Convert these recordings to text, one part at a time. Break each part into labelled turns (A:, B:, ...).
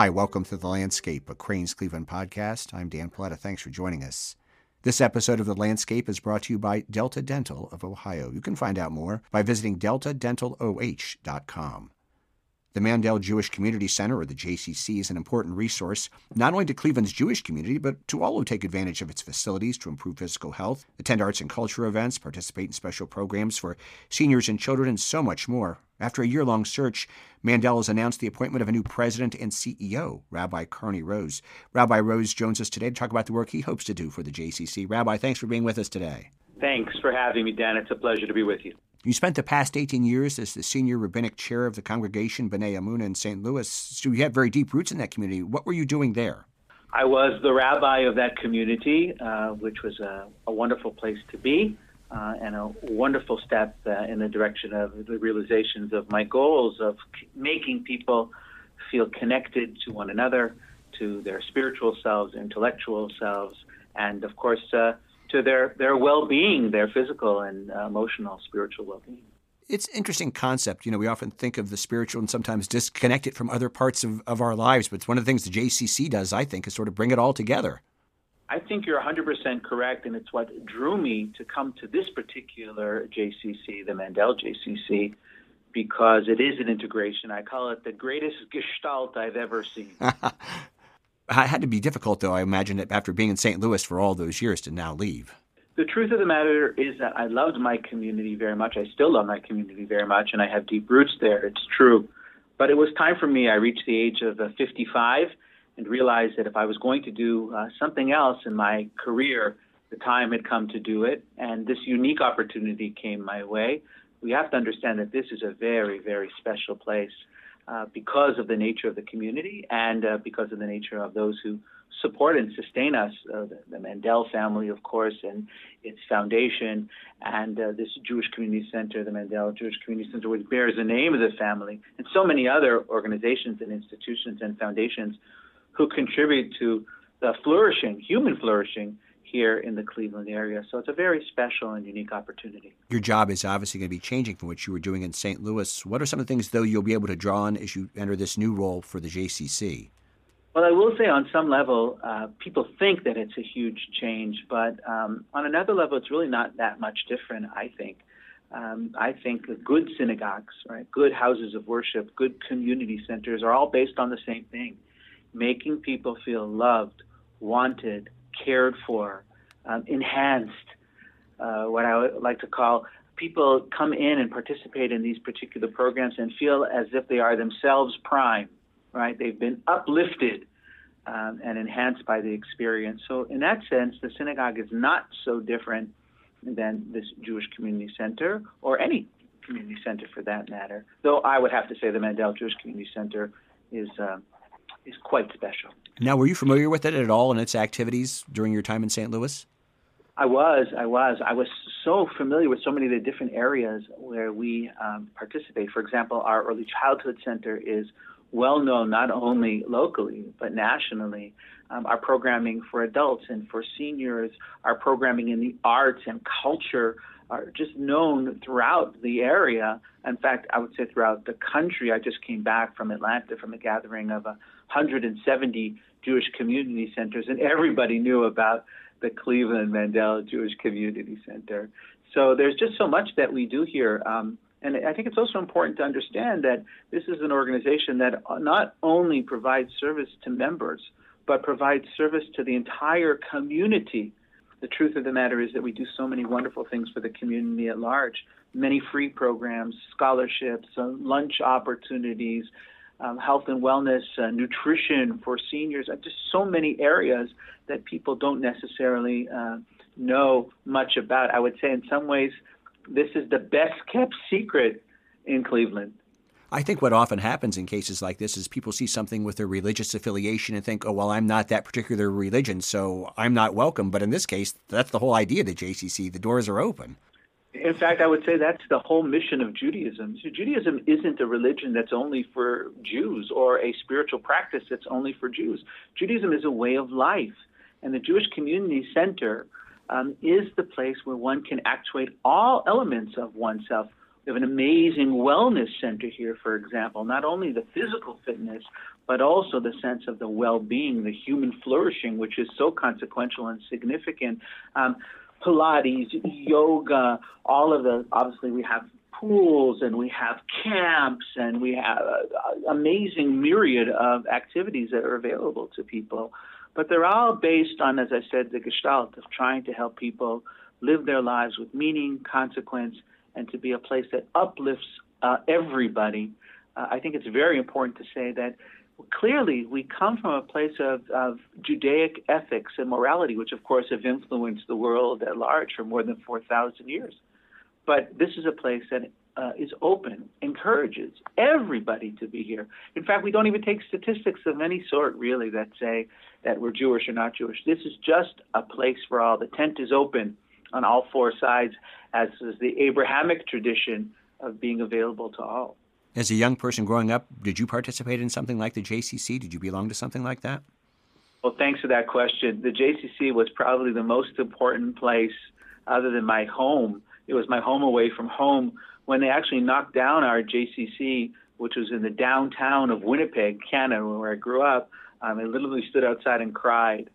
A: Hi, welcome to The Landscape, a Crain's Cleveland podcast. I'm Dan Paletta. Thanks for joining us. This episode of The Landscape is brought to you by Delta Dental of Ohio. You can find out more by visiting deltadentaloh.com. The Mandel Jewish Community Center, or the JCC, is an important resource not only to Cleveland's Jewish community, but to all who take advantage of its facilities to improve physical health, attend arts and culture events, participate in special programs for seniors and children, and so much more. After a year long search, Mandel has announced the appointment of a new president and CEO, Rabbi Carnie Rose. Rabbi Rose joins us today to talk about the work he hopes to do for the JCC. Rabbi, thanks for being with us today.
B: Thanks for having me, Dan. It's a pleasure to be with you.
A: You spent the past 18 years as the senior rabbinic chair of the congregation B'nai Amoona in St. Louis, so you have very deep roots in that community. What were you doing there?
B: I was the rabbi of that community, uh, which was a, a, wonderful place to be uh, and a wonderful step uh, in the direction of the realizations of my goals of making people feel connected to one another, to their spiritual selves, intellectual selves, and of course, uh, to their, their well being, their physical and uh, emotional, spiritual well being.
A: It's an interesting concept. You know, we often think of the spiritual and sometimes disconnect it from other parts of, of our lives. But it's one of the things the JCC does, I think, is sort of bring it all together.
B: I think you're 100% correct, and it's what drew me to come to this particular JCC, the Mandel JCC, because it is an integration. I call it the greatest gestalt I've ever seen.
A: It had to be difficult, though, I imagine, after being in St. Louis for all those years to now leave.
B: The truth of the matter is that I loved my community very much. I still love my community very much, and I have deep roots there. It's true. But it was time for me. I reached the age of uh, 55 and realized that if I was going to do uh, something else in my career, the time had come to do it. And this unique opportunity came my way. We have to understand that this is a very, very special place. Uh, because of the nature of the community and uh, because of the nature of those who support and sustain us, uh, the, the, Mandel family, of course, and its foundation, and uh, this Jewish Community Center, the Mandel Jewish Community Center, which bears the name of the family, and so many other organizations and institutions and foundations who contribute to the flourishing, human flourishing here in the Cleveland area. So it's a very special and unique opportunity.
A: Your job is obviously going to be changing from what you were doing in St. Louis. What are some of the things, though, you'll be able to draw on as you enter this new role for the JCC?
B: Well, I will say on some level, uh, people think that it's a huge change, but um, on another level, it's really not that much different, I think. Um, I think good synagogues, right, good houses of worship, good community centers are all based on the same thing making people feel loved, wanted, cared for, um, enhanced, uh, what I would like to call people come in and participate in these particular programs and feel as if they are themselves prime, right? They've been uplifted um, and enhanced by the experience. So, in that sense, the synagogue is not so different than this Jewish Community Center or any community center for that matter. Though I would have to say the Mandel Jewish Community Center is. Uh, is quite special.
A: Now, were you familiar with it at all and its activities during your time in St. Louis?
B: I was, I was. I was so familiar with so many of the different areas where we um, participate. For example, our early childhood center is well known not only locally but nationally. Um, our programming for adults and for seniors, our programming in the arts and culture are just known throughout the area. In fact, I would say throughout the country. I just came back from Atlanta from a gathering of 170 Jewish community centers, and everybody knew about the Cleveland Mandel Jewish Community Center. So there's just so much that we do here. Um, and I think it's also important to understand that this is an organization that not only provides service to members, but provides service to the entire community the truth of the matter is that we do so many wonderful things for the community at large many free programs, scholarships, lunch opportunities, um, health and wellness, uh, nutrition for seniors, uh, just so many areas that people don't necessarily uh, know much about. I would say, in some ways, this is the best kept secret in Cleveland.
A: I think what often happens in cases like this is people see something with their religious affiliation and think, oh, well, I'm not that particular religion, so I'm not welcome. But in this case, that's the whole idea of the JCC. The doors are open.
B: In fact, I would say that's the whole mission of Judaism. So Judaism isn't a religion that's only for Jews or a spiritual practice that's only for Jews. Judaism is a way of life. And the Jewish Community Center um, is the place where one can actuate all elements of oneself We have an amazing wellness center here, for example, not only the physical fitness, but also the sense of the well being, the human flourishing, which is so consequential and significant. Um, Pilates, yoga, all of the, obviously, we have pools and we have camps and we have an amazing myriad of activities that are available to people. But they're all based on, as I said, the gestalt of trying to help people live their lives with meaning, consequence, and to be a place that uplifts uh, everybody. Uh, I think it's very important to say that clearly we come from a place of, of Judaic ethics and morality, which of course have influenced the world at large for more than 4,000 years. But this is a place that uh, is open, encourages everybody to be here. In fact, we don't even take statistics of any sort, really, that say that we're Jewish or not Jewish. This is just a place for all. The tent is open on all four sides, as is the Abrahamic tradition of being available to all.
A: As a young person growing up, did you participate in something like the JCC? Did you belong to something like that?
B: Well, thanks for that question. The JCC was probably the most important place, other than my home. It was my home away from home when they actually knocked down our JCC, which was in the downtown of Winnipeg, Canada, where I grew up. Um, I literally stood outside and cried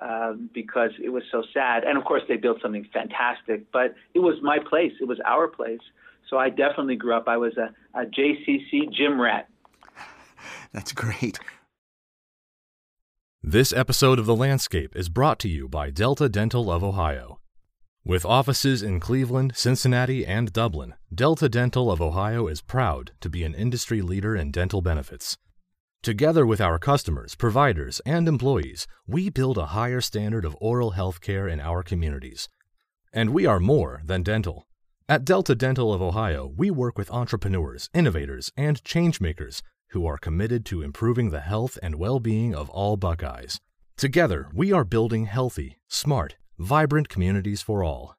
B: um, because it was so sad. And of course, they built something fantastic, but it was my place. It was our place. So I definitely grew up. I was a, a JCC gym rat.
A: That's great.
C: This episode of The Landscape is brought to you by Delta Dental of Ohio. With offices in Cleveland, Cincinnati, and Dublin, Delta Dental of Ohio is proud to be an industry leader in dental benefits. Together with our customers, providers, and employees, we build a higher standard of oral health care in our communities. And we are more than dental. At Delta Dental of Ohio, we work with entrepreneurs, innovators, and changemakers who are committed to improving the health and well being of all Buckeyes. Together, we are building healthy, smart, vibrant communities for all.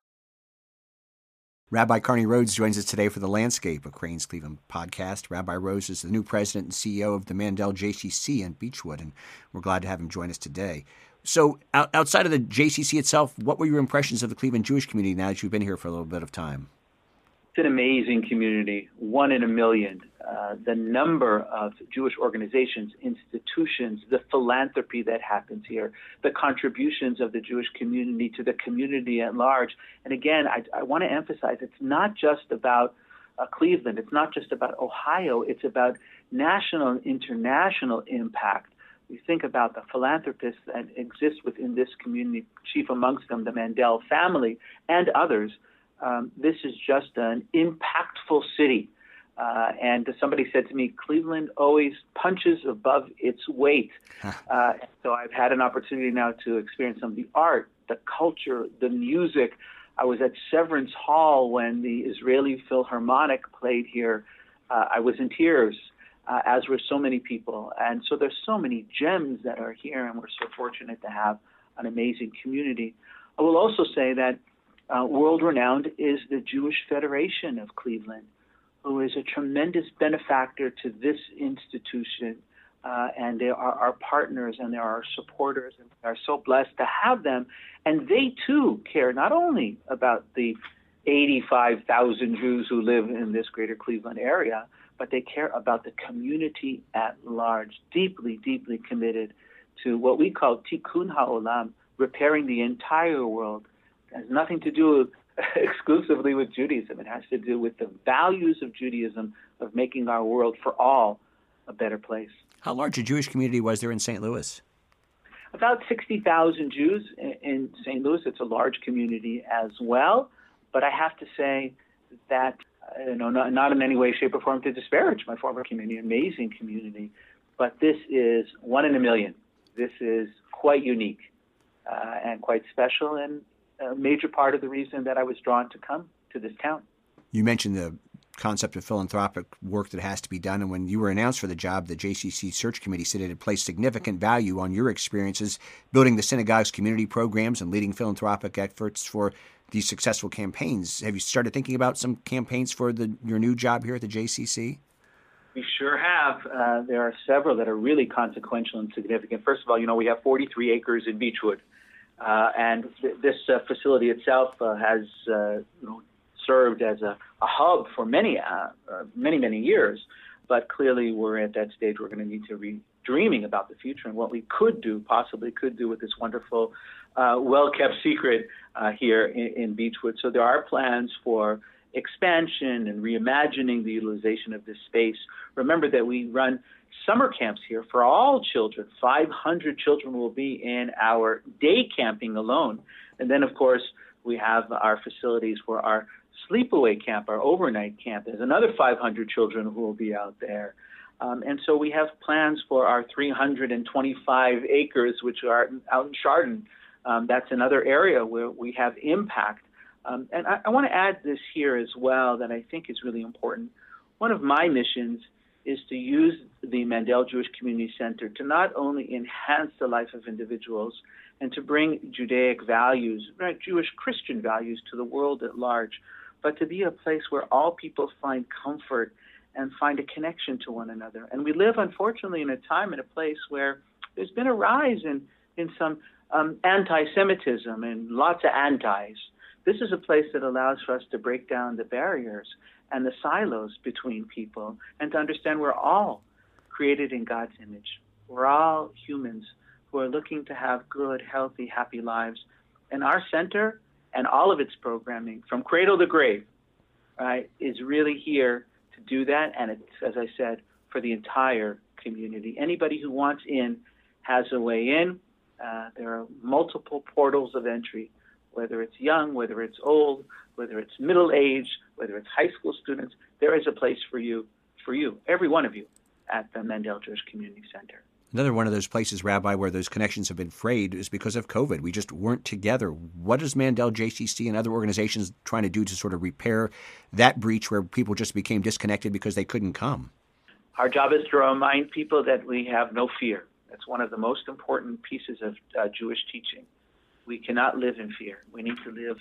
A: Rabbi Carnie Rose joins us today for the Landscape of Crain's Cleveland podcast. Rabbi Rose is the new president and CEO of the Mandel JCC in Beachwood, and we're glad to have him join us today. So, outside of the JCC itself, what were your impressions of the Cleveland Jewish community now that you've been here for a little bit of time?
B: It's an amazing community, one in a million. Uh, the number of Jewish organizations, institutions, the philanthropy that happens here, the contributions of the Jewish community to the community at large. And again, I, I want to emphasize it's not just about uh, Cleveland, it's not just about Ohio, it's about national and international impact. We think about the philanthropists that exist within this community, chief amongst them, the Mandel family, and others um, this is just an impactful city. Uh, and somebody said to me, Cleveland always punches above its weight. uh, so I've had an opportunity now to experience some of the art, the culture, the music. I was at Severance Hall when the Israeli Philharmonic played here. Uh, I was in tears, uh, as were so many people. And so there's so many gems that are here, and we're so fortunate to have an amazing community. I will also say that uh, world renowned is the Jewish Federation of Cleveland, who is a tremendous benefactor to this institution. Uh, and they are our partners and they are our supporters, and we are so blessed to have them. And they too care not only about the 85,000 Jews who live in this greater Cleveland area, but they care about the community at large, deeply, deeply committed to what we call tikkun ha'olam, repairing the entire world has nothing to do exclusively with Judaism. It has to do with the values of Judaism of making our world for all a better place.
A: How large a Jewish community was there in St. Louis?
B: About 60,000 Jews in St. Louis. It's a large community as well. But I have to say that, you know, not, not in any way, shape, or form to disparage my former community, amazing community. But this is one in a million. This is quite unique uh, and quite special. And a major part of the reason that I was drawn to come to this town.
A: You mentioned the concept of philanthropic work that has to be done. And when you were announced for the job, the JCC Search Committee said it had placed significant value on your experiences building the synagogue's community programs and leading philanthropic efforts for these successful campaigns. Have you started thinking about some campaigns for the, your new job here at the JCC?
B: We sure have. Uh, there are several that are really consequential and significant. First of all, you know, we have 43 acres in Beachwood. Uh, and th- this uh, facility itself uh, has you know, served as a, a hub for many, many, many years. But clearly, we're at that stage we're going to need to be dreaming about the future and what we could do, possibly could do with this wonderful, uh, well kept secret uh, here in, in Beachwood. So there are plans for expansion and reimagining the utilization of this space. Remember that we run summer camps here for all children. 500 children will be in our day camping alone. And then, of course, we have our facilities for our sleepaway camp, our overnight camp. There's another 500 children who will be out there. Um, and so we have plans for our 325 acres, which are out in Chardon. Um, that's another area where we have impact. Um, and I, I want to add this here as well that I think is really important. One of my missions is to use the Mandel Jewish Community Center to not only enhance the life of individuals and to bring Judaic values, right, Jewish Christian values to the world at large, but to be a place where all people find comfort and find a connection to one another. And we live, unfortunately, in a time and a place where there's been a rise in, in some um, anti Semitism and lots of antis. This is a place that allows for us to break down the barriers and the silos between people and to understand we're all created in God's image. We're all humans who are looking to have good, healthy, happy lives. And our center and all of its programming, from cradle to grave, right, is really here to do that. And it's, as I said, for the entire community. Anybody who wants in has a way in. Uh, there are multiple portals of entry, whether it's young, whether it's old, whether it's middle age, whether it's high school students. There is a place for you, for you, every one of you, at the Mandel Jewish Community Center.
A: Another one of those places, Rabbi, where those connections have been frayed is because of COVID. We just weren't together. What is Mandel JCC and other organizations trying to do to sort of repair that breach where people just became disconnected because they couldn't come?
B: Our job is to remind people that we have no fear. That's one of the most important pieces of uh, Jewish teaching. We cannot live in fear. We need to live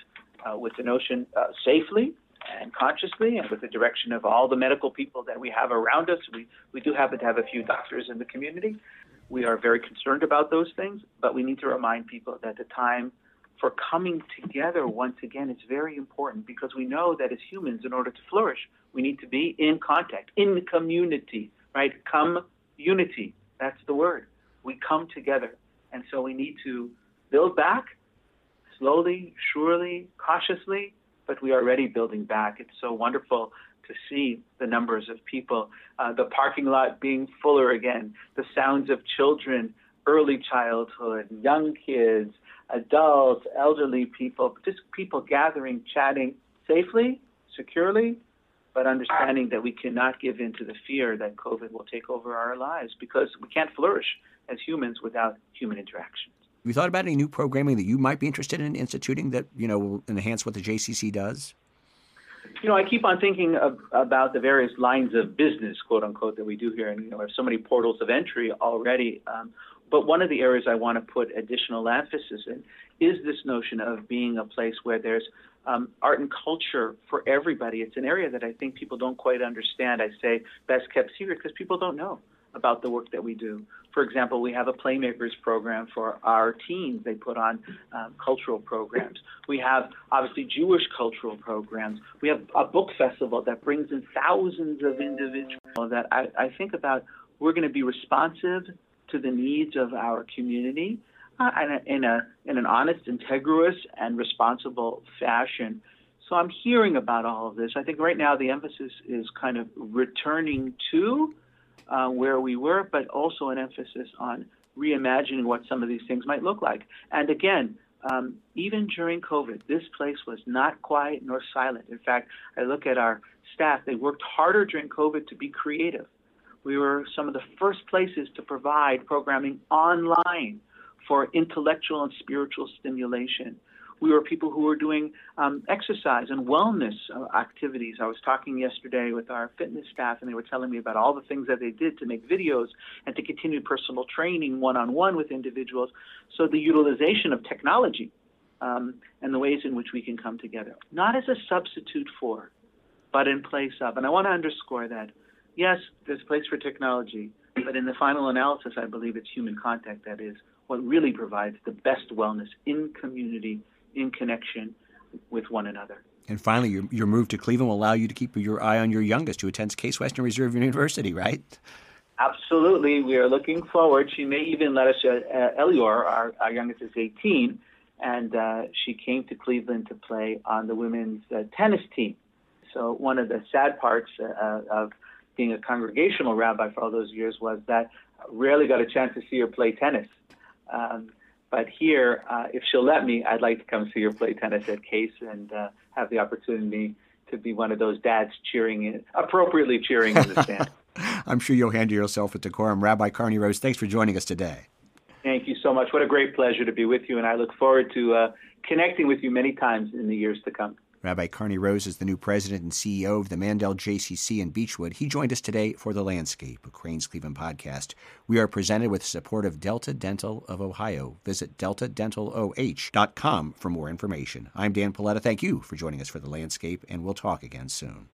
B: uh, with the notion uh, safely and consciously and with the direction of all the medical people that we have around us. We, we do happen to have a few doctors in the community. We are very concerned about those things, but we need to remind people that the time for coming together once again is very important because we know that as humans, in order to flourish, we need to be in contact, in community, right? Come unity. That's the word. We come together. And so we need to build back slowly, surely, cautiously, but we are already building back. It's so wonderful to see the numbers of people, uh, the parking lot being fuller again, the sounds of children, early childhood, young kids, adults, elderly people, just people gathering, chatting safely, securely, but understanding that we cannot give in to the fear that COVID will take over our lives because we can't flourish as humans without human interaction.
A: Have you thought about any new programming that you might be interested in instituting that you know will enhance what the JCC does?
B: You know, I keep on thinking of, about the various lines of business, quote unquote, that we do here, and you know, there's so many portals of entry already. Um, but one of the areas I want to put additional emphasis in is this notion of being a place where there's um, art and culture for everybody. It's an area that I think people don't quite understand. I say best kept secret because people don't know about the work that we do. For example, we have a Playmakers program for our teens. They put on um, cultural programs. We have obviously Jewish cultural programs. We have a book festival that brings in thousands of individuals that I, I think about. We're going to be responsive to the needs of our community uh, in, a, in, a, in an honest, integrous, and responsible fashion. So I'm hearing about all of this. I think right now the emphasis is kind of returning to uh, where we were, but also an emphasis on reimagining what some of these things might look like. And again, um, even during COVID, this place was not quiet nor silent. In fact, I look at our staff, they worked harder during COVID to be creative. We were some of the first places to provide programming online for intellectual and spiritual stimulation. We were people who were doing um, exercise and wellness uh, activities. I was talking yesterday with our fitness staff, and they were telling me about all the things that they did to make videos and to continue personal training one on one with individuals. So the utilization of technology um, and the ways in which we can come together, not as a substitute for, but in place of. And I want to underscore that. Yes, there's a place for technology, but in the final analysis, I believe it's human contact that is what really provides the best wellness in community in connection with one another.
A: And finally, your, your move to Cleveland will allow you to keep your eye on your youngest, who attends Case Western Reserve University, right?
B: Absolutely. We are looking forward. She may even let us, uh, uh, Elior, our, our youngest is 18, and uh, she came to Cleveland to play on the women's uh, tennis team. So, one of the sad parts uh, of being a congregational rabbi for all those years was that I rarely got a chance to see her play tennis. Um, but here, uh, if she'll let me, I'd like to come see her play tennis at Case and uh, have the opportunity to be one of those dads cheering in, appropriately cheering in the stand.
A: I'm sure you'll handle yourself with decorum. Rabbi Carnie Rose, thanks for joining us today.
B: Thank you so much. What a great pleasure to be with you, and I look forward to uh, connecting with you many times in the years to come.
A: Rabbi Carnie Rose is the new president and CEO of the Mandel JCC in Beachwood. He joined us today for The Landscape, a Crain's Cleveland podcast. We are presented with support of Delta Dental of Ohio. Visit deltadentaloh.com for more information. I'm Dan Paletta. Thank you for joining us for The Landscape, and we'll talk again soon.